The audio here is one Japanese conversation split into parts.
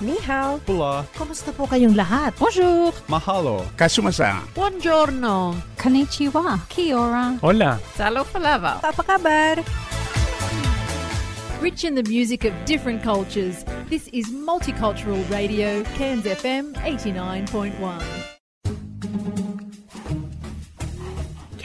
Ni hao. Pula. Kumusta po kayong lahat? Bonjour. Mahalo. Kasumasa. Buongiorno. Konnichiwa. Kia ora. Hola. Salo palava. Apa kabar? Rich in the music of different cultures, this is Multicultural Radio, Cairns FM 89.1.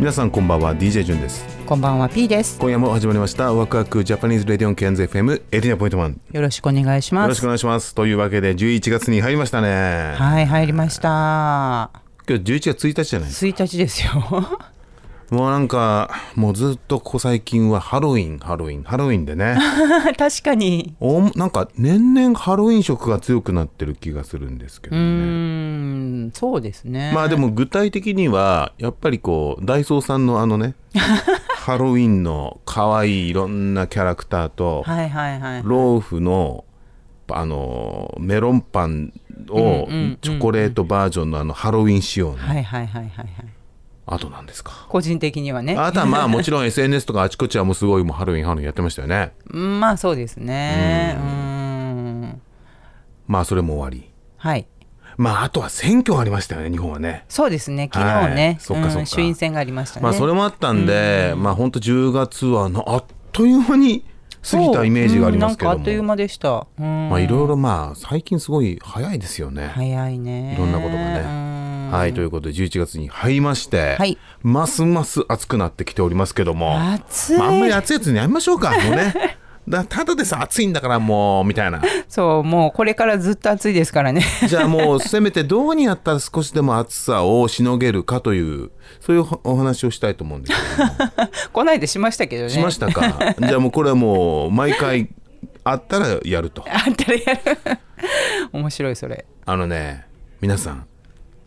皆さんこんばんは DJ ジュンですこんばんは P です。今夜も始まりましたワクワクジャパニーズレディオンケンズ FM エディナポイントマンよろしくお願いします。よろしくお願いしますというわけで11月に入りましたねはい、入りました。今日11月1日じゃない？です1日ですよ。か もうなんかもうずっとここ最近はハロウィンハロウィンハロウィンでね 確かに。おなんか年々ハロウィン色が強くなってる気がするんですけどねん、そうですね。まあでも具体的にはやっぱりこうダイソーさんのあのね ハロウィンの可愛いいろんなキャラクターと、はいはいはい。ローフのあのメロンパンをチョコレートバージョンのあのハロウィン仕様のはいはいはいはいはい。あとなんですか？個人的にはね。あとはまあもちろん SNS とかあちこちはもうすごいもうハロウィンハロウィンやってましたよねうんまあそうですね。うーん。まあそれも終わりはい。まああとは選挙ありましたよね日本はね。そうですね。昨日ね、はいそっかそっか。うん衆院選がありましたね。まあそれもあったんでまあ本当10月はなあっという間に過ぎたイメージがありますけどううんなんかあっという間でした。うん。まあいろいろまあ最近すごい早いですよね。早いね。いろんなことがね。ねはい、ということで11月に入りまして、はい。ますます暑くなってきておりますけども、暑い。まあ、あんまり暑いやつにやめましょうか、もうね。だただでさ暑いんだからもうみたいな そう、もうこれからずっと暑いですからね。じゃあもうせめてどうにやったら少しでも暑さをしのげるかというそういうお話をしたいと思うんですけども こないでしましたけどね。しましたか？じゃあもうこれはもう毎回あったらやるとあったらやる。面白いそれ。あのね皆さん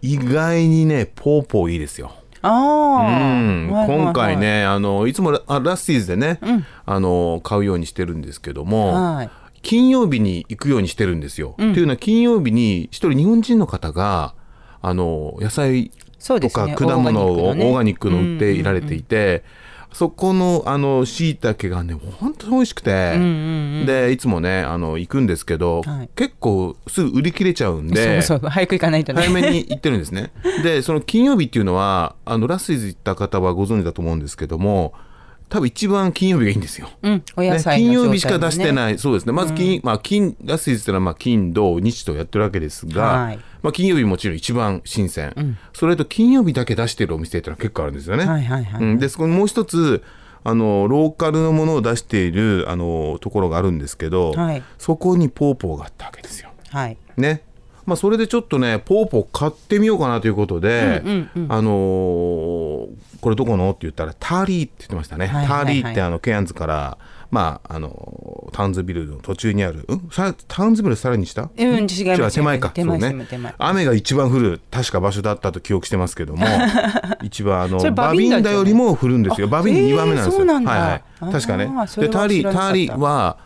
意外にねポーポーいいですよああ、うん。今回ねあのいつもラあラッシーズでね、あの買うようにしてるんですけども、はい。金曜日に行くようにしてるんですよ。っていうのは金曜日に一人日本人の方があの野菜とか果物をオオーガニックのね。ーガニックの売っていられていて、そこのあの椎茸がね本当に美味しくて、でいつもねあの行くんですけど、はい結構すぐ売り切れちゃうんでそうそう早く行かないとね。早めに行ってるんですね。で、その金曜日っていうのは、あの、ラスイズ行った方はご存知だと思うんですけども、多分一番金曜日がいいんですよ。うん、お野ね、菜の金曜日しか出してい。ない、そうですね。まず金、まあ、金、ラスイズってのは、まあ、金、土、日とやってるわけですが、はいまあ、金曜日もちろん一番新鮮。それと金曜日だけ出してるお店っていうのは結構あるんですよね。はいはいはいうん、で、そこにもう一つ、あの、ローカルのものを出している、あの、ところがあるんですけど、はいそこにポーポーがあったわけですよ。はい。ね。まあ、それでちょっとね、ポーポー買ってみようかなということで、あのーこれどこの？って言ったら、ターリーって言ってましたね。はいはいはい。ターリーってあの、ケアンズから、まあ、あのタウンズビルの途中にある、ん？さタウンズビルさらに下？うん違います。違う手前か。手前そう手前手前。雨が一番降る、確か場所だったと記憶してますけども、一番あの、ババビビンダよりも降るんですよ。あバビンダ2番目なんですよ。へーはいはい。確かね。で、はターリー、ターリーは、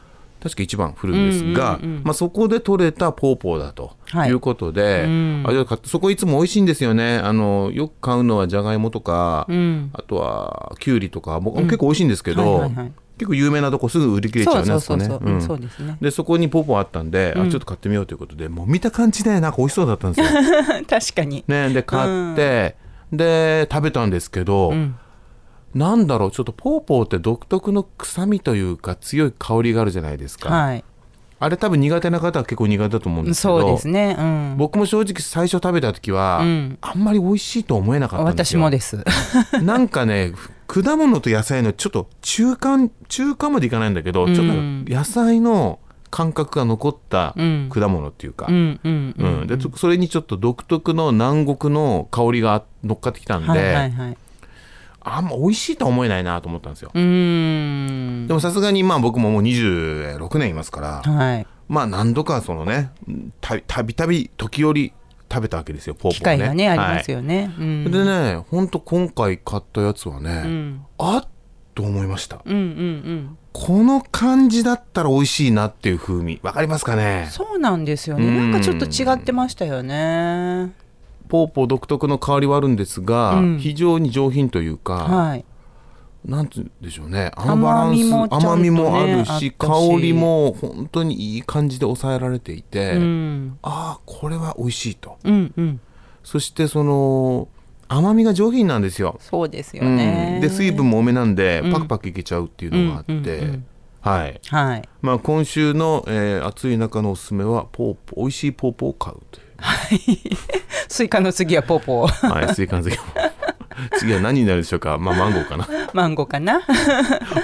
確か一番降るんですが、まあ、そこで取れたポーポーだとはい。いうことで、あじゃあそこいつも美味しいんですよね。あのよく買うのはじゃがいもとか、あとはきゅうりとか僕も結構美味しいんですけど、はいはいはい。結構有名なとこすぐ売り切れちゃうね。そうそこねですね。でそこにポーポーあったんで、あちょっと買ってみようということでもう見た感じねなんか美味しそうだったんですよ。確かに。ね、で買って、で食べたんですけど、なんだろうちょっとポーポーって独特の臭みというか強い香りがあるじゃないですか、はい。あれ多分苦手な方は結構苦手だと思うんですけどそうですね。うん。僕も正直最初食べた時は、んあんまり美味しいと思えなかったんですよ私もです。なんかね果物と野菜のちょっと中間中間までいかないんだけど、ちょっと野菜の感覚が残ったうん果物っていうか、それにちょっと独特の南国の香りが乗っかってきたんで、はいはいはい。あんま美味しいとは思えないなと思ったんですよ。でもさすがにまあ僕ももう26年いますから、はい。まあ何度かそのねたたびたび時折食べたわけですよポーポー機会がねありはいますよね。うんでねほんと今回買ったやつはね、うんあっと思いましたうんうんうん。この感じだったら美味しいなっていう風味わかりますかね？そうなんですよね。うんなんかちょっと違ってましたよね。ポーポー独特の香りはあるんですが、うん。非常に上品というか、はい。なんて言うんでしょうね。あのバランス甘みもあるしし。香りも本当にいい感じで抑えられていて、うん。ああこれは美味しいと。うんうん。そしてその甘みが上品なんですよ、そうですようね。ん、で水分も多めなんでうん。パクパクいけちゃうっていうのがあって、うんうんうん。はい。はい。まあ、今週の、えー暑い中のおすすめはポーポー美味しいポーポーを買うというスイカの次はポーポー。はい、スイカの次も次は何になるでしょうか、まあ、マンゴーかな。マンゴーかな。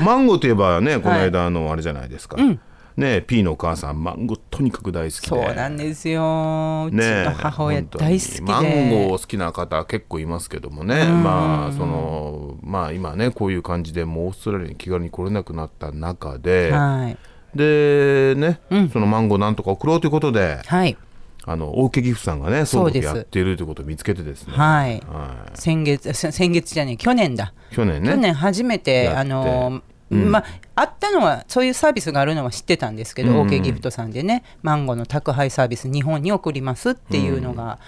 マンゴーといえばねこの間あのあれじゃないですか、うん。ね P のお母さんマンゴーとにかく大好きで。そうなんですよ。うちねの母親大好きで。マンゴー好きな方結構いますけどもね。うん。まあそのまあ今ねこういう感じでもうオーストラリアに気軽に来れなくなった中で、はい。でね、うん。そのマンゴーなんとか送ろうということで。はい。あの大家ギフさんがね総そうでやっているということを見つけてですね、はい。はい。先月、せ先月じゃねえ、去年だ。去年ね。去年初めてあのうん。まあ、あったのはそういうサービスがあるのは知ってたんですけど、うん。OK ギフトさんでねマンゴーの宅配サービス日本に送りますっていうのが、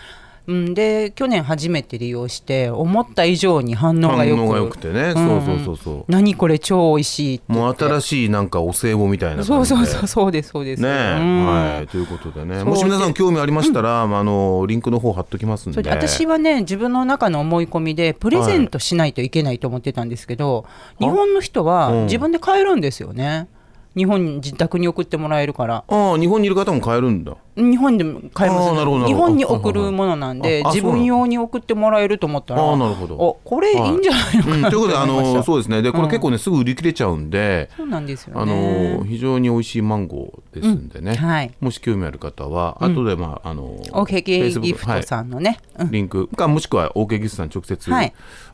うん、で去年初めて利用して思った以上に反応がよく。反応くてね、ん。そうそうそうそう。何これ超美味しいもう新しいなんかお歳暮みたいなそうそうそうそうですそうです、ねうん。はい。ということでね。もし皆さん興味ありましたら、まあ、あのリンクの方貼っときますんで。私はね自分の中の思い込みでプレゼントしないといけないと思ってたんですけど、日本の人うん。は自分で買えるんですよね日本に自宅に送ってもらえるから。ああ日本にいる方も買えるんだ。日本でも買えます日本に送るものなんでああ自分用に送ってもらえると思ったらああなるほど。おこれいいんじゃないのかうん、なということであのそうですね。でこれうん結構ね、すぐ売り切れちゃうんでそうなんですよあねの非常に美味しいマンゴーですんでね、はい。もし興味ある方は後でまああの OK ギフトさんのね、うん。リンクかもしくは OK ギフトさん直接、はい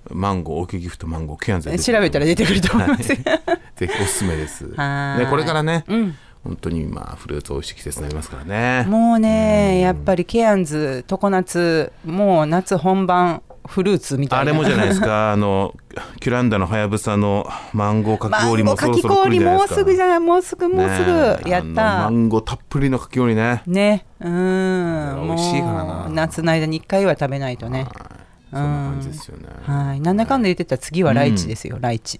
マンゴー OK ギフトマンゴーケアンズ調べたら出てくると思います、ぜひおすすめです。はい。ね、これからね、うん。本当にまあフルーツ美味しい季節になりますからね。もうねやっぱりケアンズ常夏もう夏本番フルーツみたいな。あれもじゃないですか、あのキュランダのはやぶさのマンゴーかき氷もそろそろ来るんもうすぐじゃないもうすぐもうすぐ、ねやった。マンゴーたっぷりのかき氷ね。ね。うん。美味しいからな。夏の間に1回は食べないとねそんな感じですよね。はいなんだかんだ言ってたら次はライチですよ、ライチ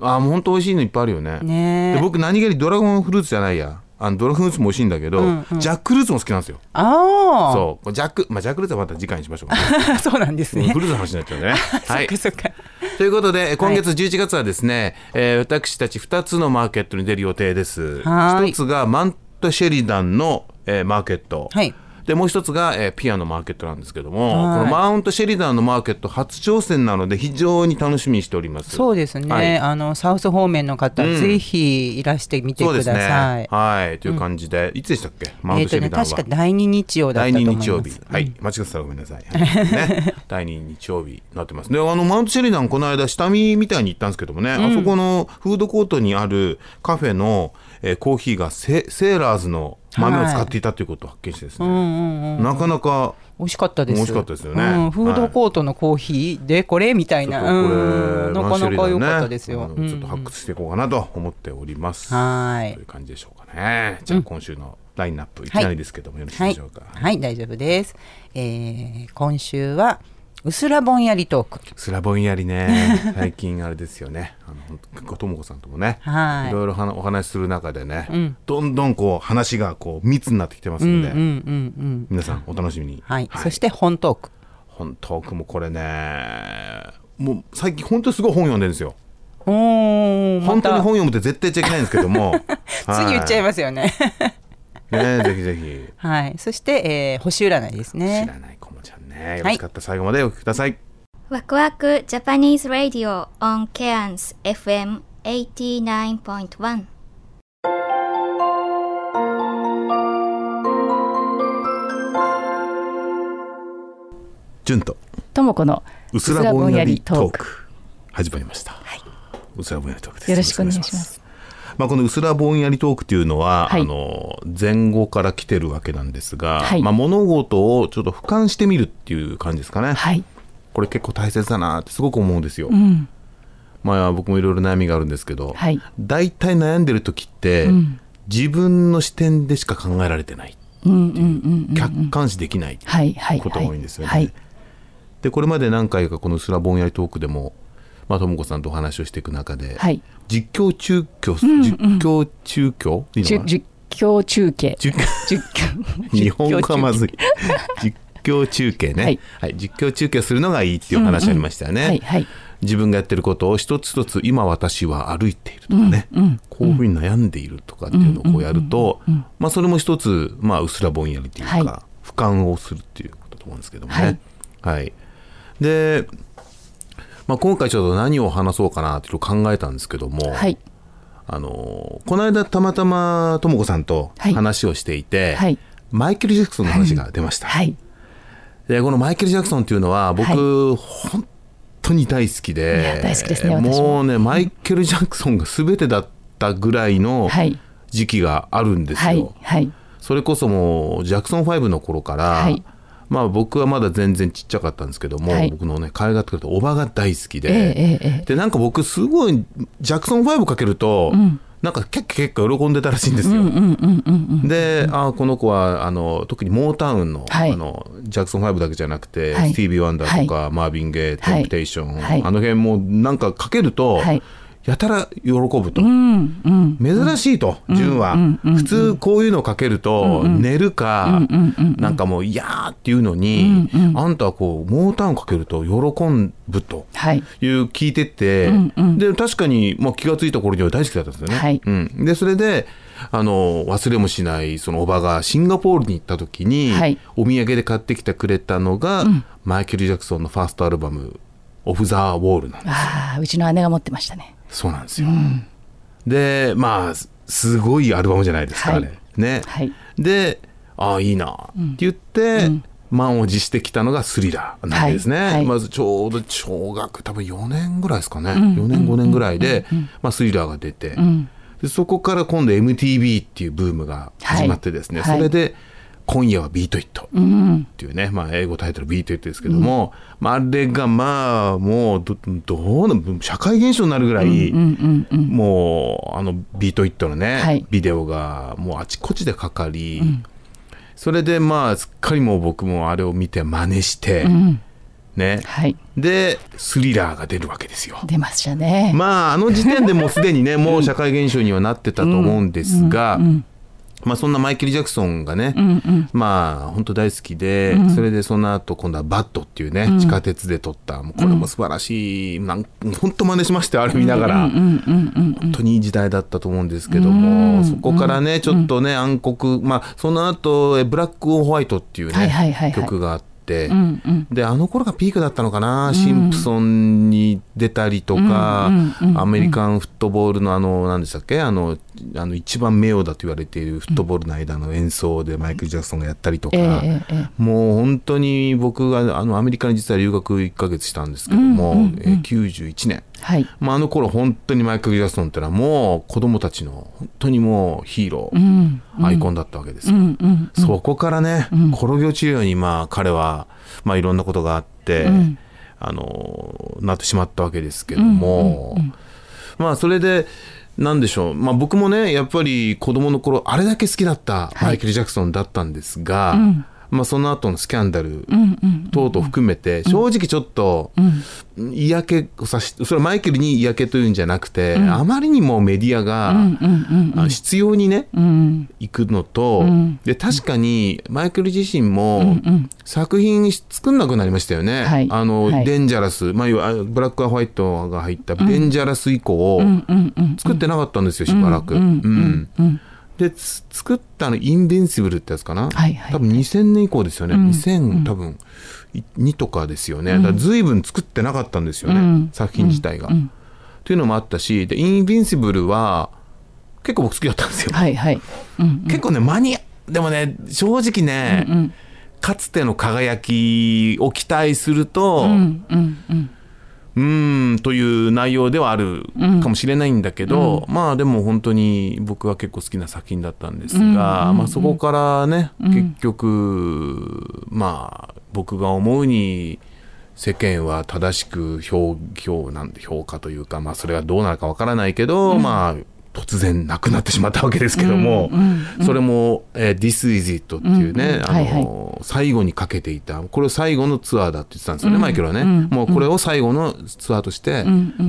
あ、もう本当美味しいのいっぱいあるよね。ねで僕何気にドラゴンフルーツじゃないや。あのドラゴンフルーツも美味しいんだけど、うんうんジャックフルーツも好きなんですよ。ああそう、ジャック、まあジャックフルーツはまた次回にしましょうかね。そうなんですねフルーツの話になっちゃうね。そっかそっかということで、今月11月はですね、えー私たち2つのマーケットに出る予定です。はーい一つがマントシェリダンの、えーマーケット。はいでもう一つが、えーピアのマーケットなんですけども、はい。このマウントシェリダンのマーケット初挑戦なので非常に楽しみにしております。そうですね、はい。あのサウス方面の方、うん。ぜひいらしてみてくだそうですね。さい。はい、という感じで、いつでしたっけ？マウントシェリダンは。確か第二日曜だった第2と思います。日曜日、はい、間違ってたらごめんなさい、はい。ね、第2日曜日になってます。であのマウントシェリダンこの間下見みたいに行ったんですけどもね、あそこのフードコートにあるカフェの、えーコーヒーがセセーラーズの豆を使っていたということを発見してですね、うんうんうん。なかなか美味しかったです。美味しかったですよね。うん、フードコートのコーヒーでこれみたいな、ちょっとこれ、うん、なかなか良かったですよ。ねちょっと発掘していこうかなと思っております、はい。という感じでしょうかね。じゃあ今週のラインナップいきなりですけども、よろしいはいでしょうか、、はい、大丈夫です。えー今週はうすらぼんやりトーク。すらぼんやりね。最近あれですよね。あの結構ともこさんともね、はい。いろいろお話しする中でね、ん。どんどんこう話がこう密になってきてますうんんで、うんうんうん。皆さんお楽しみに。はい、そして本トーク。本トークもこれねもう最近本当にすごい本読んでるんですよ。お本当に本読むって絶対言っちゃいけないんですけども。次言っちゃいまますよね。すねぜひぜひ。はい、そして、えー、星占いです知ね。らないこもちゃんね。よろしかった。ら最後までお聞きください、ワクワク Japanese Radio on Cairns FM 89.1純と。ともこのうすらぼんやりトーうすらぼんやりトーク。始まりました、うすらぼんやりトークです。よろしくお願いしますまあ、この「うすらぼんやりトーク」というのは、はいあの前後から来てるわけなんですが、はいまあ、物事をちょっと俯瞰してみるっていう感じですかね、はい。これ結構大切だなってすごく思うんですよ。うん。まあ、僕もいろいろ悩みがあるんですけど、はい。大体悩んでる時って、うん。自分の視点でしか考えられてない。客観視できない。ことが多いんですよね。はい。でこれまで何回かこの「うすらぼんやりトーク」でもまあとも子さんとお話をしていく中で、はい。実況中継、実況中継いいのかなじゅ実況中継。実実況。日本語がまずい。い実況中継ね、ははいい実況中継するのがいいっていう話ありましたよね、はいはい。自分がやってることを一つ一つ今私は歩いているとかね、こういうふうに悩んでいるとかっていうのをこうやると、まあ、それも一つ、まあ、うすらぼんやりというか、はい俯瞰をするっていうことだと思うんですけどもはいね。はい、で、まあ、今回ちょっと何を話そうかなって考えたんですけども、はい。あのこの間たまたまとも子さんとはい話をしていて、はい。マイケル・ジャクソンの話が出ました。はい。でこのマイケル・ジャクソンっていうのは僕、本当に大好きいでや大好きですね私ももうねマイケル・ジャクソンが全てだったぐらいのはい。時期があるんですよ。それこそもうジャクソン5の頃から、はいまあ僕はまだ全然ちっちゃかったんですけども、はい。僕のね海外とかとおばが大好きで、ええええええ。でなんか僕すごいジャクソン5かけると、なんか結構結構喜んでたらしいんですよ。うんうんうんうん。で、あこの子はあの特にモータウンの,、はい。あのジャクソン5だけじゃなくて、はい。スティービー・ワンダーとか、マービン・ゲイテンプテーション、はい。あの辺もなんかかけると、はいやたら喜ぶと、うんうん。珍しいと、純は、普通こういうのかけると、寝るか、なんかもういやーっていうのに、あんたはこうモータウンかけると喜ぶと。はい。いう聞いてて、で確かに、まあ、気が付いた頃には大好きだったんですよね。はい。うん、でそれであの忘れもしないそのおばがシンガポールに行った時に、はい。お土産で買ってきてくれたのが、マイケル・ジャクソンのファーストアルバム「オフ・ザ・ウォール」なんですああ、うちの姉が持ってましたね。そうなんですよ。でまあすすごいアルバムじゃないですか、はい。あれ。ね。はい。でああいいなって言って、満を持してきたのがスリラーなんですね、はい。はい。まずちょうど小学多分4年ぐらいですかね、4年5年ぐらいで、まあ、スリラーが出て、でそこから今度 MTV っていうブームが始まってですね、はい。それで「今夜はビートイット」っていうね、まあ、英語タイトル「ビートイット」ですけども、まあ、あれがまあもうどどうな社会現象になるぐらい、もうあのビートイットのね、はい。ビデオがもうあちこちでかかり、それでまあすっかりもう僕もあれを見て真似して、ね、はい。でスリラーが出るわけですよ。出ましたね。まああの時点でもうすでにねもう社会現象にはなってたと思うんですが、まあ、そんなマイケル・ジャクソンがね、まあ本当大好きで、それでその後今度はバットっていうね、地下鉄で撮ったもうこれも素晴らしい、なん本当真似しましたよあれ見ながら、本当にいい時代だったと思うんですけども、そこからねちょっとね暗黒まあその後えブラック・オン・ホワイトっていうね、はいはいはいはい。曲があって。であの頃がピークだったのかな、シンプソンに出たりとか、アメリカンフットボールのあの何でしたっけあのあの一番名誉だと言われているフットボールの間の演奏でマイケル・ジャクソンがやったりとか、ええええもう本当に僕があのアメリカに実は留学1ヶ月したんですけども、えー91年、はい。まあ、あの頃本当にマイケル・ジャクソンってのはもう子供たちの本当にもうヒーロー、アイコンだったわけですよ。そこからね、転げ落ちるようにまあ彼は、まあ、いろんなことがあって、あのなってしまったわけですけども、まあそれでなんでしょう、まあ、僕もねやっぱり子供の頃あれだけ好きだったマイケル・ジャクソンだったんですが、まあ、その後のスキャンダル等々含めて正直ちょっと嫌気をさしそれはマイケルに嫌気というんじゃなくて、あまりにもメディアが、あ必要にね、行くのと、で確かにマイケル自身も作品作んなくなりましたよね。はい。あのはい。デンジャラス、まあ、ブラック・アホワイトが入ったデンジャラス以降、作ってなかったんですよしばらく。うんでつ作ったの「インビンシブル」ってやつかな、はいはい多分2000年以降ですよね、2000多分2とかですよね。だから随分作ってなかったんですよね、作品自体が。というのもあったしで「インビンシブル」は結構僕好きだったんですよ。はいはい。うん。結構ねマニアでもね正直ね、かつての輝きを期待すると、うんうんうん。うーんという内容ではあるかもしれないんだけど、まあでも本当に僕は結構好きな作品だったんですが、まあ、そこからね、結局まあ僕が思うに世間は正しく評評なんて評価というか、まあ、それがどうなるかわからないけど、まあ突然なくなってしまったわけですけども、それも、えー This is it っていうね、あの最後にかけていたこれを最後のツアーだって言ってたんですよね、マイケルはね、もうこれを最後のツアーとして、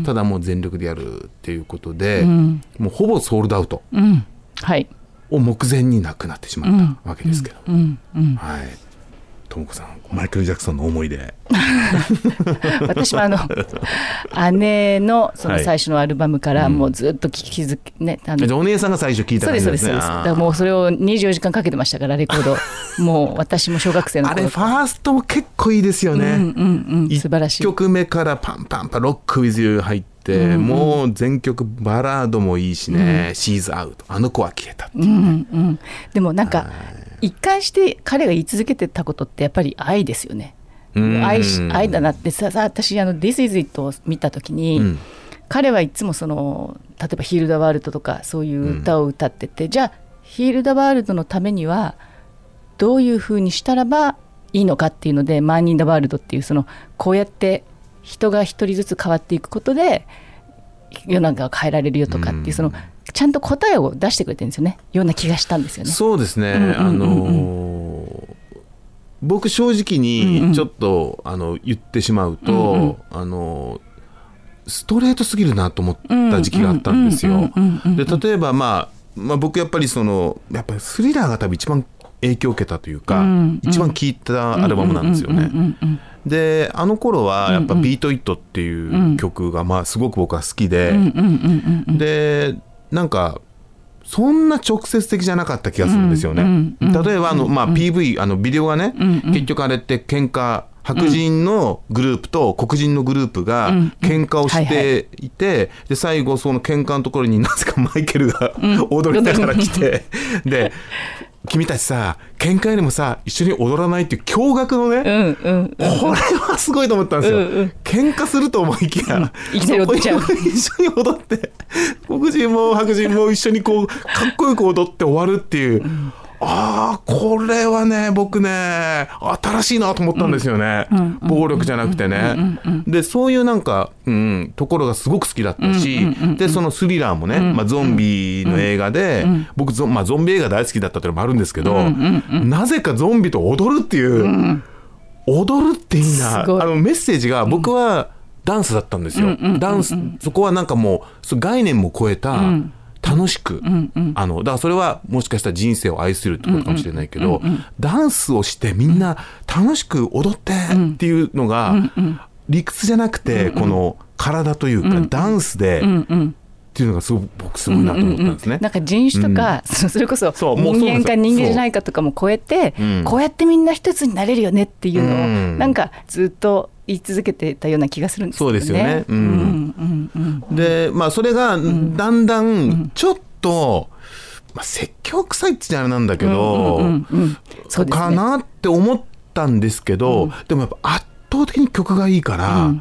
ただもう全力でやるっていうことで、もうほぼソールドアウトうん。はい。を目前になくなってしまったわけですけど、はいともこさんマイケル・ジャクソンの思い出。私もあの姉のそのはい。最初のアルバムからもうずっと聴きづけねあのお姉さんが最初聞いたそうですそうですそうです。だからもうそれを24時間かけてましたからレコード。もう私も小学生の頃。あれファーストも結構いいですよね、うんうん一素晴らしい。曲目からパンパンパンロック with you 入って、もう全曲バラードもいいしね、She's out あの子は消えたっていううんうんでもなんか一貫して彼が言い続けてたことってやっぱり愛ですよね。うん。愛し愛だなって。ささ私あの「This is it」を見た時に、うん。彼はいつもその例えば「ヒール・ダ・ワールド」とかそういう歌を歌ってて、じゃあヒール・ダ・ワールドのためにはどういうふうにしたらばいいのかっていうので「マーニン・ダ・ワールド」っていうそのこうやって人が一人ずつ変わっていくことで世の中が変えられるよとかっていうそのちゃんと答えを出してくれてるんですよね。ような気がしたんですよね。そうですね、うんうんうんうん。あのー僕正直にちょっと、あの言ってしまうと、あのーストレートすぎるなと思った時期があったんですよ。で例えば、まあ、まあ僕やっぱりそのやっぱりスリラーが多分一番影響を受けたというか、一番聴いたアルバムなんですよね。であの頃はやっぱ「ビート・イット」っていう曲がまあすごく僕は好きで、でなんかそんな直接的じゃなかった気がするんですよね。例えばあの、まあ、PV あのビデオがね、結局あれって喧嘩白人のグループと黒人のグループが喧嘩をしていて、で最後その喧嘩のところになぜかマイケルが 踊りながら来て、で君たちさ喧嘩よりもさ一緒に踊らないっていう驚愕のね、うんうんこれはすごいと思ったんですよ。喧嘩すると思いきや、うそこに一緒に踊って、黒人も白人も一緒にこう、かっこよく踊って終わるっていう。ああ、これはね、僕ね、新しいなと思ったんですよね。暴力じゃなくてね。で、そういうなんか、うん、ところがすごく好きだったし、で、そのスリラーもね、まあ、ゾンビの映画で、僕ゾン、まあ、ゾンビ映画大好きだったっていうのもあるんですけど、なぜかゾンビと踊るっていう、踊るっていいなあのメッセージが僕はダンスだったんですよ、ダンスそこはなんかもう概念も超えた、楽しく、あのだからそれはもしかしたら人生を愛するってことかもしれないけど、ダンスをしてみんな楽しく踊ってっていうのが、理屈じゃなくて、この体というか、ダンスで、っていうのがすごく僕すごいなと思ったんですね。なんか人種とか、そのそれこそ人間か人間じゃないかとかも超えて、う。んこうやってみんな一つになれるよねっていうのを、うん。なんかずっと言い続けてたような気がするんですそうですよね。うん。うんうんうんでまあそれがだんだんちょっと、まあ、説教臭いって言っちゃあれなんだけど、かなって思ったんですけど、でもやっぱ圧倒的に曲がいいから、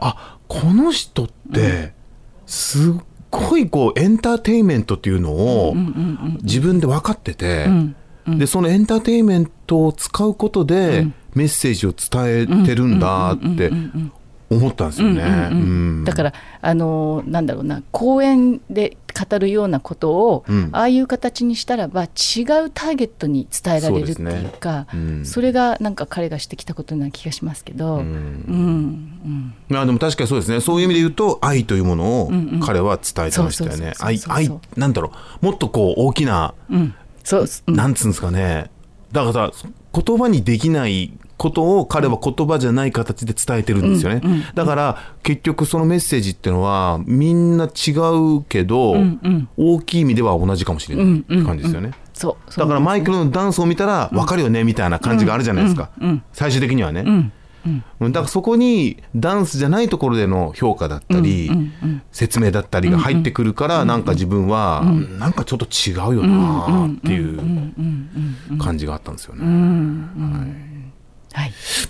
あこの人ってすっごいこうエンターテインメントっていうのを自分で分かってて、でそのエンターテインメントを使うことでメッセージを伝えてるんだって思ったんですよね。うんだからあのなんだろうな講演で語るようなことを、うん。ああいう形にしたらば違うターゲットに伝えられるっていうかそね。うん。それがなんか彼がしてきたことな気がしますけど、うん。うん。まあでも確かにそうですね。そういう意味で言うと愛というものを彼は伝えてましたよね。そうそうそうそう愛愛なんだろう。もっとこう大きな、そううん。なんつうんですかね。だからさ言葉にできないことを彼は言葉じゃない形で伝えてるんですよね、だから結局そのメッセージっていうのはみんな違うけど、大きい意味では同じかもしれないって感じですよね、そうそう。だからマイケルのダンスを見たら分かるよねみたいな感じがあるじゃないですか、最終的にはね、だからそこにダンスじゃないところでの評価だったり、説明だったりが入ってくるから、なんか自分は、なんかちょっと違うよなっていう感じがあったんですよね。はい、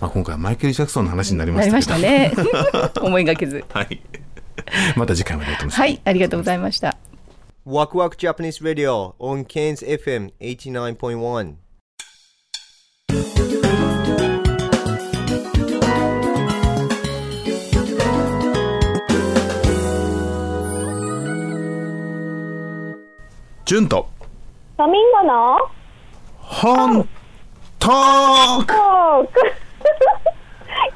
まあ、今回はマイケル・ジャクソンの話になりまなしたけど。りましたね。思いがけず。はい。また次回までお楽しみに。はいありがとうございました。Waku Waku Japanese Radio on Cairns FM 89.1. ジュンと。フラミンゴの。本当トーク。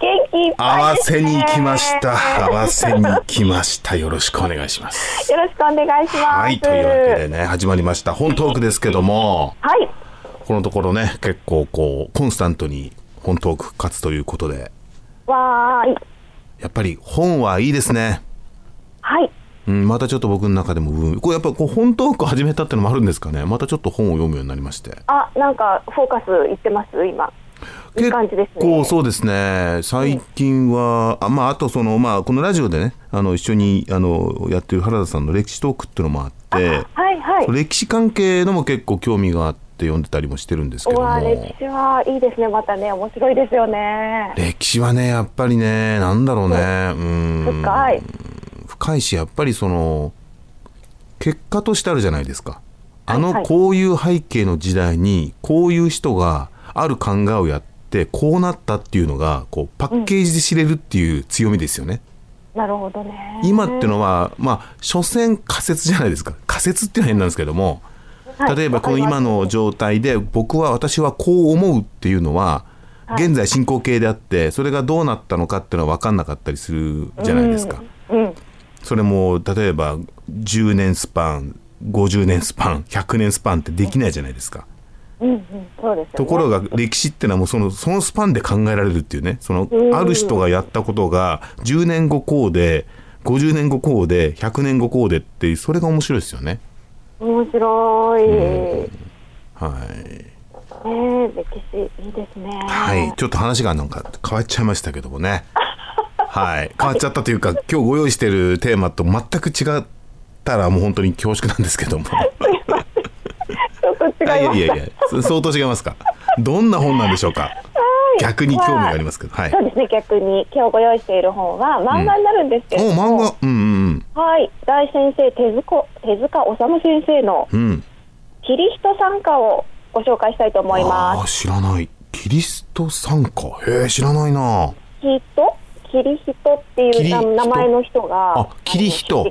元気いっ合ぱいです、ね、わせに行きました。合わせに行きました。よろしくお願いします。よろしくお願いします。はいというわけでね始まりました。本トークですけども。はい。このところね結構こうコンスタントに本トーク復活ということで。わーい。やっぱり本はいいですね。はいうん、またちょっと僕の中でも、うんこれやっぱこう本トーク始めたってのもあるんですかね。またちょっと本を読むようになりまして。あなんかフォーカスいってます？今。いい感じですね。こうそうですね。最近は、あまああとそのまあこのラジオでねあの一緒にあのやってる原田さんの歴史トークっていうのもあってはいはい。歴史関係のも結構興味があって読んでたりもしてるんですけども。歴史はいいですね。またね面白いですよね。歴史はねやっぱりねなんだろうねうん。深い深いしやっぱりその結果としてあるじゃないですか。あのこういう背景の時代にこういう人がある考えをやってこうなったっていうのがこうパッケージで知れるっていう強みですよね。なるほどね。今ってのはまあ所詮仮説じゃないですか。仮説っていうのは変なんですけどもはい。例えばこの今の状態で僕は私はこう思うっていうのははい。現在進行形であってそれがどうなったのかっていうのは分かんなかったりするじゃないですか。うんそれも例えば10年スパン50年スパン100年スパンってできないじゃないですか。うんうんそうですよね。ところが歴史ってのはもうそのそのスパンで考えられるっていうね。そのうん。ある人がやったことが10年後こうで50年後こうで100年後こうでっていうそれが面白いですよね。面白い、はい、ねえ歴史いいですね。はい、ちょっと話がなんか変わっちゃいましたけどもね。はい、変わっちゃったというか今日ご用意してるテーマと全く違ったらもう本当に恐縮なんですけども。ちょっと違いやいやいや。そ相当違いますか？どんな本なんでしょうか？逆に興味がありますけど。はい。そうですね逆に。今日ご用意している本は漫画になるんですけども、漫画。うんうんはい。大先生手塚手塚治虫先生のうん。うん「キリスト参加」をご紹介したいと思いああます。知らない。キリスト参加？へえ知らないな。キトキリヒトっていう名前の人があキリヒト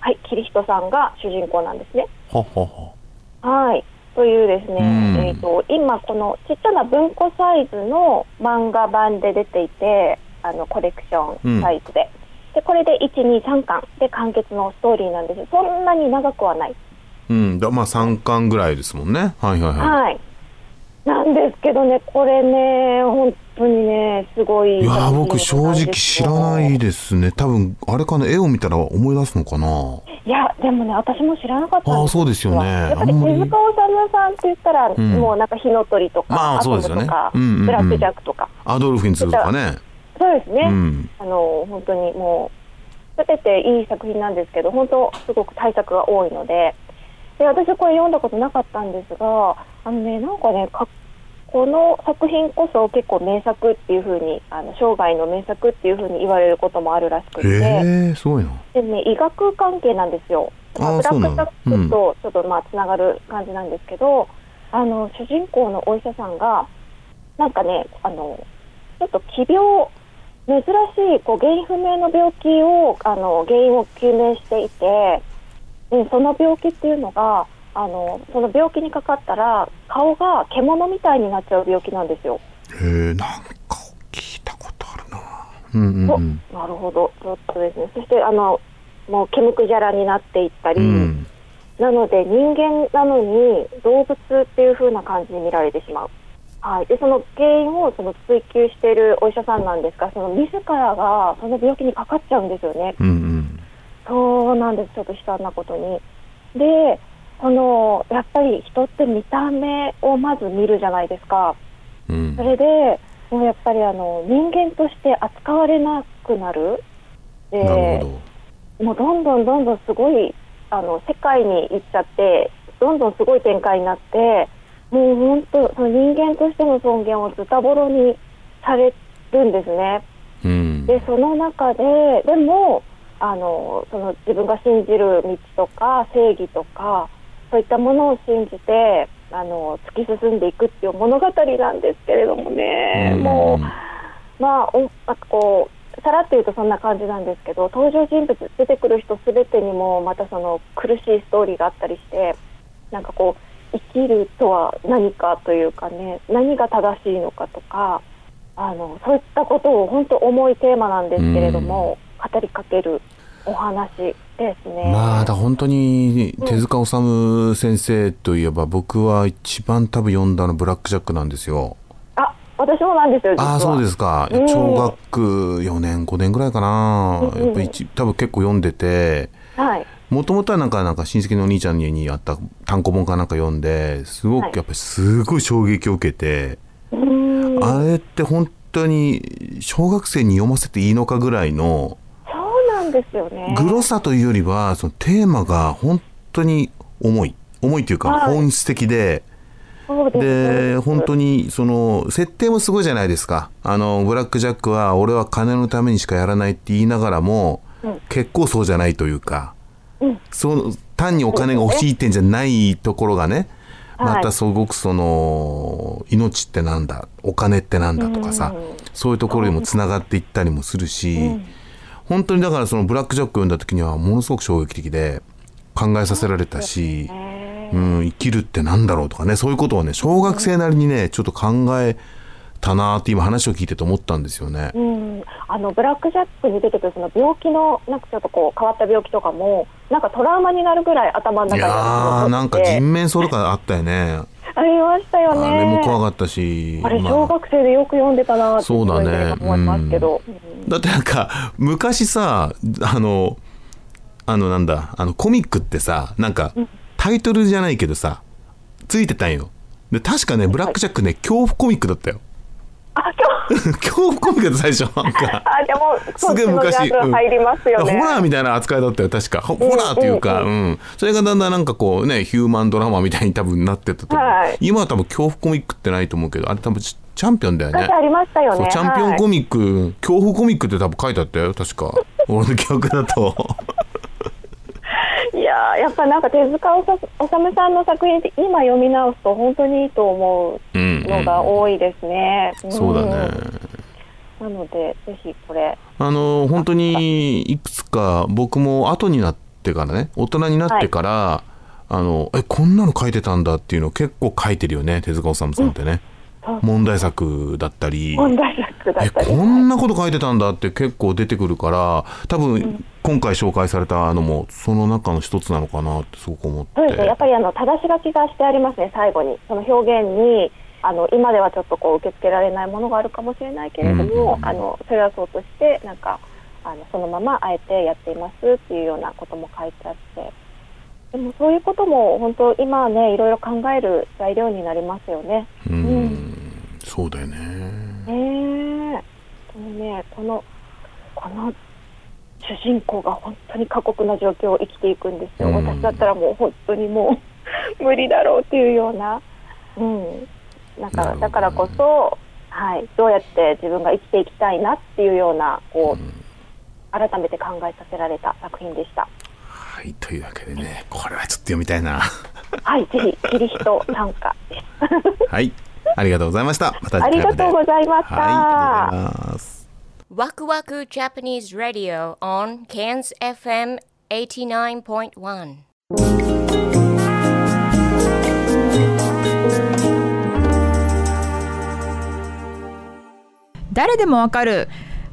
はいキリヒトさんが主人公なんですね。ははははい。というですね、うんえっ、と、今このちっちゃな文庫サイズの漫画版で出ていて、あの、コレクションサイズで。で、これで1、2、3巻で完結のストーリーなんです。そんなに長くはない。うんだまあ3巻ぐらいですもんねはいはいはい、はい。なんですけどね、これね、本当にね、すごい。い、や僕正直知らないですね。多分あれかな絵を見たら思い出すのかな。いや、でもね、私も知らなかったああそうですよね。やっぱり手塚治虫さんって言ったら、ん。もうなんか火の鳥とか、まあそうですよね。とか、うんうんうん。ブラックジャックとか。アドルフに次ぐとかね。そうですね。うん。あの本当にもうすべていい作品なんですけど、本当すごく大作が多いので、で私これ読んだことなかったんですが、あのねなんかねかこの作品こそ結構名作っていう風にあの生涯の名作っていう風に言われることもあるらしくて、へえすごいなでね医学関係なんですよ。まあーブラックジックとちょっとまあつながる感じなんですけど、あの主人公のお医者さんがなんかねあのちょっと奇病珍しいこう原因不明の病気をあの原因を究明していてでその病気っていうのがあのその病気にかかったら顔が獣みたいになっちゃう病気なんですよ。へえなんか聞いたことあるな。うんうんうん。おなるほど。ちょっとですね。そしてあのもう毛むくじゃらになっていったり、うん。なので人間なのに動物っていう風な感じに見られてしまう。はい、でその原因をその追求しているお医者さんなんですがその自らがその病気にかかっちゃうんですよね。うんうん。そうなんです。ちょっと悲惨なことに。でそのやっぱり人って見た目をまず見るじゃないですか。うんそれでもうやっぱりあの人間として扱われなくなる。でなるほどもうどんどんどんどんすごいあの世界に行っちゃってどんどんすごい展開になってもう本当その人間としての尊厳をズタボロにされるんですね。うんでその中ででもあのその自分が信じる道とか正義とかそういったものを信じてあの突き進んでいくっていう物語なんですけれどもね、うん。もうまあおなんかこうさらっと言うとそんな感じなんですけど登場人物出てくる人すべてにもまたその苦しいストーリーがあったりしてなんかこう生きるとは何かというかね何が正しいのかとかあのそういったことを本当重いテーマなんですけれども、語りかけるお話ですね。まあだ本当に手塚治虫先生といえば僕は一番多分読んだのブラック・ジャックなんですよ。あ私もなんですよああそうですか。うん小学4年5年ぐらいかな。うんうんやっぱ一多分結構読んでて。はい。もともとはなんかなんか親戚のお兄ちゃんににあった単行本かなんか読んですごくやっぱりすごい衝撃を受けて、あれって本当に小学生に読ませていいのかぐらいのなんですよね。グロさというよりはそのテーマが本当に重い。重いというかはい。本質的で、そうで本当にその設定もすごいじゃないですか。あのブラック・ジャックは俺は金のためにしかやらないって言いながらも、うん。結構そうじゃないというか、うん。その単にお金が欲しいってんじゃないところがねはい。またすごくその命ってなんだお金ってなんだとかさ、そういうところにもつながっていったりもするし、本当にだからそのブラック・ジャック読んだ時にはものすごく衝撃的で考えさせられたし、うん、生きるってなんだろうとかねそういうことをね小学生なりにねちょっと考えたなーって今話を聞いてて思ったんですよね。うん、あのブラック・ジャックに出てくるその病気のなんかちょっとこう変わった病気とかもなんかトラウマになるぐらい頭の中にいやなんか人面相とかあったよね。ありましたよね。あれも怖かったし。あれまあ。小学生でよく読んでたなそうだね。思いますけど、だってなんか昔さあのあのなんだあのコミックってさなんかタイトルじゃないけどさついてたんよ。で確かねブラック・ジャックね恐怖コミックだったよ恐怖コミックだった最初なんか。あでもすげえ昔。そっちのジャンル入りますよね。ホラーみたいな扱いだったよ確か。ホホラーというか、ううん。それがだんだんなんかこうねヒューマンドラマみたいに多分なってったと。思う、はい。今は多分恐怖コミックってないと思うけどあれ多分チチャンピオンだよね。昔ありましたよね。チャンピオンコミック、恐怖コミックって多分書いてあったよ確か。俺の記憶だと。いやーやっぱなんか手塚治虫さんの作品って今読み直すと本当にいいと思ううんのが多いですね。そうだねうん。なのでぜひこれあの本当にいくつか僕も後になってからね大人になってから、あのえこんなの書いてたんだっていうのを結構書いてるよね手塚治虫さんってね、問題作だったり問題作だえったり。こんなこと書いてたんだって結構出てくるから多分今回紹介されたのもその中の一つなのかなってすごく思ってそうですね。やっぱりあの正し書きがしてありますね。最後にその表現にあの今ではちょっとこう受け付けられないものがあるかもしれないけれども、あのそれはそうとしてなんかあのそのままあえてやっていますっていうようなことも書いてあって。でもそういうことも本当今はねいろいろ考える材料になりますよね。うん。そうだよね。ねえ、でもね、このこの主人公が本当に過酷な状況を生きていくんですよ。うん。私だったらもう本当にもう 無理だろうっていうような、うん、なんかだからこそ、はい、どうやって自分が生きていきたいなっていうようなこう、改めて考えさせられた作品でした。はいというわけでねこれはちょっと読みたいなはい、ぜひキリヒト参加です。はいありがとうございましたまたありがとうございました。はいありがとうございますワクワク Japanese Radio on Cairns FM 89.1. 誰でもわかる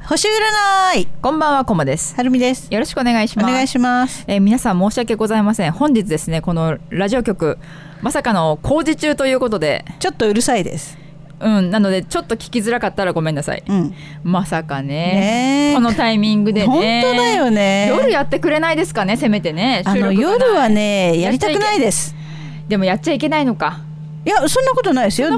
星占い。こんばんはこまです。はるみです。よろしくお願いします。お願いします、えー皆さん申し訳ございません。本日ですねこのラジオ局まさかの工事中ということで。ちょっとうるさいです。うんなのでちょっと聞きづらかったらごめんなさい、うん、まさかね。このタイミングでね。本当だよね。夜やってくれないですかねせめてねあの夜はねやりたくないです。でもやっちゃいけないのかいやそんなことないですよ。うん。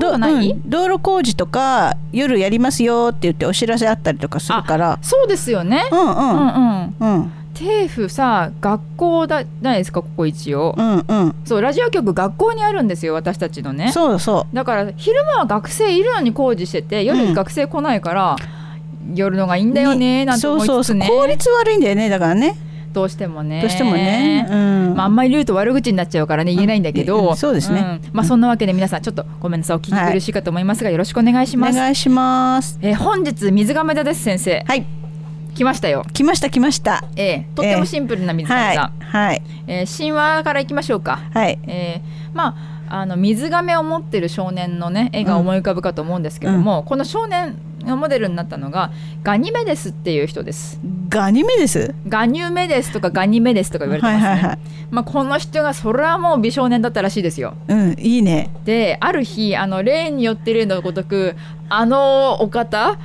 道路工事とか夜やりますよって言ってお知らせあったりとかするから。そうですよね。うんうん。うんうん。うん。テーフさ学校だないですかここ一応、うんうん。そうラジオ局学校にあるんですよ私たちのね。そうそだから昼間は学生いるのに工事してて夜学生来ないから、夜のがいいんだよねなんて思いつつね。そうそうそう。効率悪いんだよねだからねどうしてもね。どうしてもね。うん。まあ、あんまり言うと悪口になっちゃうからね言えないんだけど、うん。そうですね。ん。まあ、そんなわけで皆さんちょっとごめんなさい。お聞き苦しいかと思いますが、よろしくお願いします。お願いします。えー本日水亀座です先生。はい。来ましたよ。来ました来ました。ええ。とってもシンプルな水亀座、はい。はい。えー神話からいきましょうか。はい。えーまああの水亀を持ってる少年のね絵が思い浮かぶかと思うんですけども、この少年のモデルになったのがガニメデスっていう人です。ガニメデス？ガニュメデスとかガニメデスとか言われてますね、はいはいはい。まあ、この人がそれはもう美少年だったらしいですよ。うんいいね。である日あの例によって例のごとくあのお方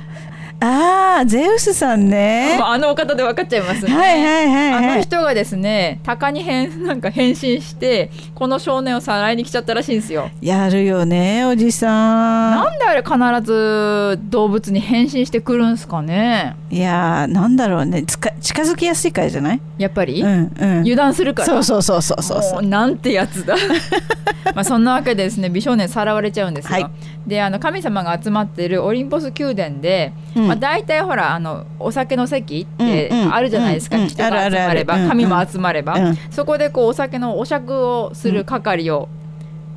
ああゼウスさんね。まああのお方で分かっちゃいますね、はいはいはいはい。あの人がですね鷹に変なんか変身してこの少年をさらいに来ちゃったらしいんですよ。やるよねおじさん。なんであれ必ず動物に変身してくるんすかね。いやーなんだろうね。つか近づきやすいからじゃない？やっぱり、うんうん。油断するから。そうそうそうそうそうそう。なんてやつだ。まあそんなわけでですね美少年さらわれちゃうんですよ、はい。であの神様が集まっているオリンポス宮殿で、うんまあ、大体ほらあのお酒の席ってあるじゃないですか、人が集まればる神も集まれば、うん。そこでこうお酒のお酌をする係を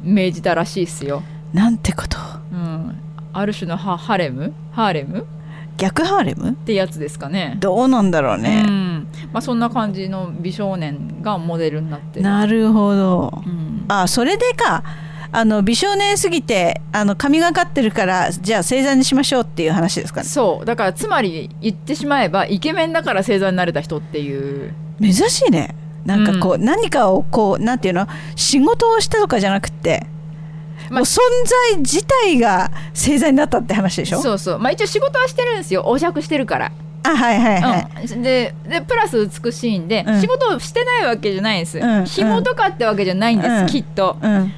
命じたらしいっすよ、なんてこと。うん、ある種のハハレム？ハーレム？逆ハーレム？ってやつですかね。どうなんだろううね、ん。まあ、そんな感じの美少年がモデルになって。るなるほど、ん。あそれでかあの美少年すぎてあの神がかってるからじゃあ星座にしましょうっていう話ですかね。そう。だからつまり言ってしまえばイケメンだから星座になれた人っていう。珍しいね。なんかこう、何かをこうなんていうの仕事をしたとかじゃなくて、もう存在自体が星座になったって話でしょ？そうそう。まあ一応仕事はしてるんですよ。お酌してるから。あはいはいはい、うん、ででプラス美しいんで、うん。仕事をしてないわけじゃないんです、うん。紐とかってわけじゃないんです、うん。きっと、うん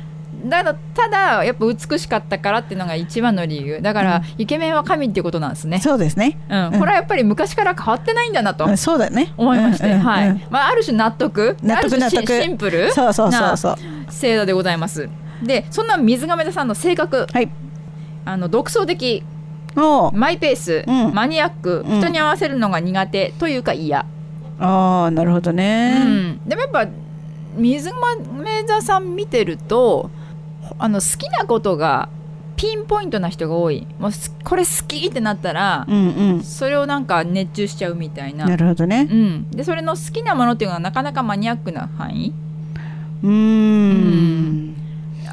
だただやっぱ美しかったからっていうのが一番の理由。だから、イケメンは神っていうことなんですね。そうですね、うん、これはやっぱり昔から変わってないんだなとうんそうだね。思いまして、うんうんうん。はい。まあ、ある種納得。納得ある種納得。シシンプル。そうそうそうなそう。星座でございます。でそんな水亀座さんの性格、はい、あの独創的。おマイペース、うん。マニアック、うん。人に合わせるのが苦手。というか嫌、ああなるほどうね、ん、でもやっぱ水亀座さん見てるとあの好きなことがピンポイントな人が多い。もうすこれ好きってなったら、うんうん。それをなんか熱中しちゃうみたいな。なるほどね。うん、でそれの好きなものっていうのはなかなかマニアックな範囲？うーん。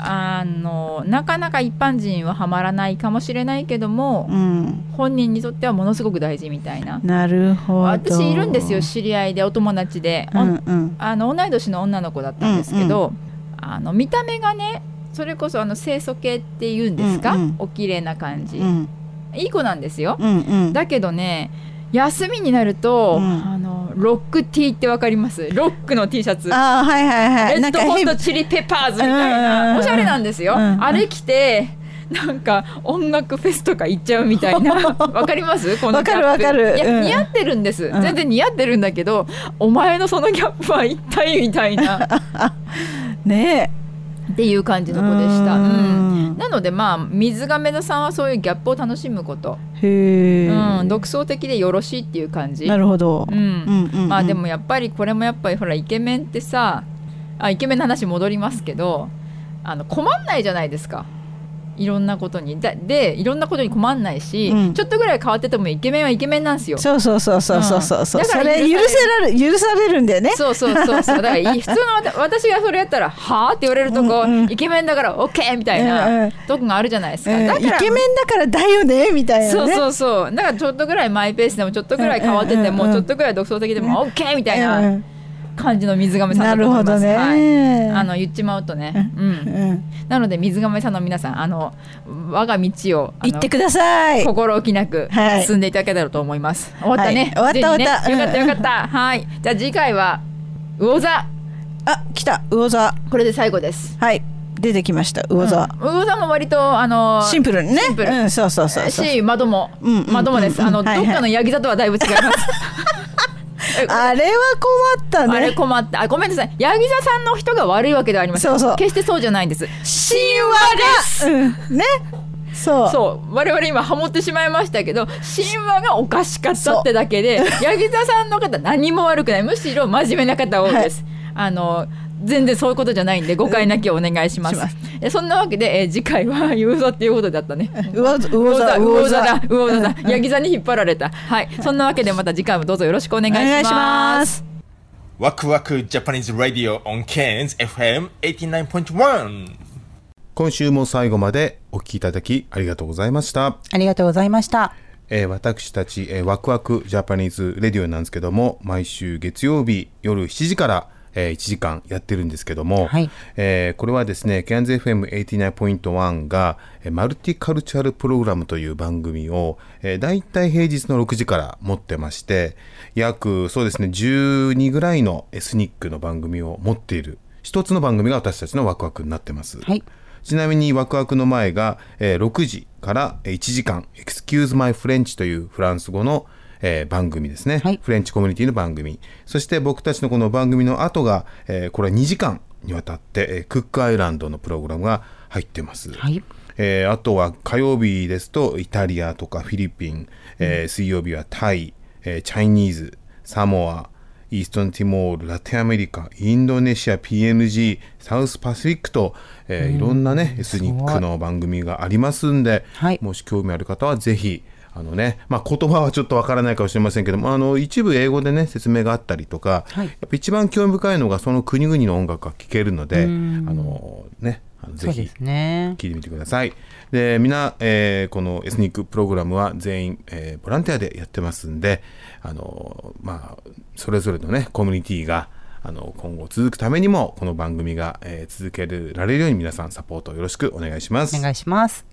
あのなかなか一般人はハマらないかもしれないけども、うん。本人にとってはものすごく大事みたいな。なるほど。私いるんですよ知り合いでお友達で、おうんうんあの同い年の女の子だったんですけど、あの見た目がねそれこそあの清楚系っていうんですか、うんうん。お綺麗な感じ、うん。いい子なんですよ、うんうん。だけどね休みになると、うん。あのロック T ってわかります？ロックの T シャツ。ああはいはいはい。レッドホットチリペパーズみたいな。おしゃれなんですよ、うんうん。あれ着てなんか音楽フェスとか行っちゃうみたいな。わかります？このわかるギャップ。わかるいや、うん。似合ってるんです、うん。全然似合ってるんだけどお前のそのギャップは一体みたいな。ねっていう感じの子でした、ううん。ん、なのでまあ水亀座さんはそういうギャップを楽しむこと、えへえ、うん、独創的でよろしいっていう感じ。なるほど、うんうん。まあでもやっぱりこれもやっぱりほらイケメンってさあイケメンの話戻りますけどあの困んないじゃないですかいろんなことに。だでいろんなことに困んないし、うん。ちょっとぐらい変わっててもイケメンはイケメンなんですよ。そうそうそうそうそうそうそう、うん。だから許せられ許されるんだよね。そうそうそうそう。だからい 普通のわた私がそれやったら「はあ?」って言われるとこ、イケメンだから「オッケー!」みたいな、うんうん。とこがあるじゃないですか、うん。だからイケメンだからだよねみたいなね。そうそうそう。だからちょっとぐらいマイペースでもちょっとぐらい変わってても、うんうんうんちょっとぐらい独創的でも、オッケーみたいうんうなん感じの水亀さんだと思います。なるほどね。はい、あの言っちまうとね、うん。なので水亀さんの皆さんあの我が道を行ってください。心置きなくはい。進んでいただけたらと思います、終わったね、はい終わった終わった。よかったよかった、はい。じゃあ次回は魚座。あ来た。魚座。これで最後です。はい。出てきました。魚座、うん。魚座も割とあのシンプルにね。シンプル。うんそうそうそうし窓も、うんうん窓もです、あの、うんはいはい。どっかのヤギ座とはだいぶ違います あれは困ったね。あれ困った。あごめんなさい。ヤギ座さんの人が悪いわけではありません。そうそう。決してそうじゃないんです。神話が、うん、ね。そう。そう。我々今ハモってしまいましたけど神話がおかしかったってだけでヤギ座さんの方何も悪くない。むしろ真面目な方多いです、あの全然そういうことじゃないんで誤解なきをお願いします。えそんなわけで、えー次回は 魚座っていうことだったね。魚座魚座魚座だ魚座だヤギ座に引っ張られた。はい。そんなわけでまた次回もどうぞよろしくお願いします。お願いしますワクワク Japanese Radio on Cairns FM 89.1今週も最後までお聞きいただきありがとうございました。ありがとうございました。えー私たち、えーワクワクジャパニーズレディオなんですけども毎週月曜日夜7時から、え1時間やってるんですけども、えーこれはですね CANZFM89.1 が、えーマルティカルチャルプログラムという番組を、えー、だいたい平日の6時から持ってまして約そうですね12ぐらいのエスニックの番組を持っている一つの番組が私たちのワクワクになってます。ちなみにワクワクの前が、えー6時からえー1時間「Excuse My French」というフランス語の、えー番組ですね、フレンチコミュニティの番組。そして僕たちのこの番組の後が、えーこれは2時間にわたって、えークックアイランドのプログラムが入ってます、えーあとは火曜日ですとイタリアとかフィリピン、えー水曜日はタイ、えーチャイニーズサモアイーストンティモール、ラテンアメリカ、インドネシア、PNG、サウスパシフィックと、えーいろんなね、エスニックの番組がありますんで、もし興味ある方はぜひ、あのね、まあ、言葉はちょっとわからないかもしれませんけども、あの一部英語でね、説明があったりとか、やっぱ一番興味深いのがその国々の音楽が聴けるので、あうんのね、ぜひ。聞いてみてください。で、みんな、えーこのエスニックプログラムは全員、えーボランティアでやってますんで、あのまあ、それぞれのね、コミュニティが、あの、今後続くためにも、この番組が、えー続けられるように皆さんサポートよろしくお願いします。お願いします。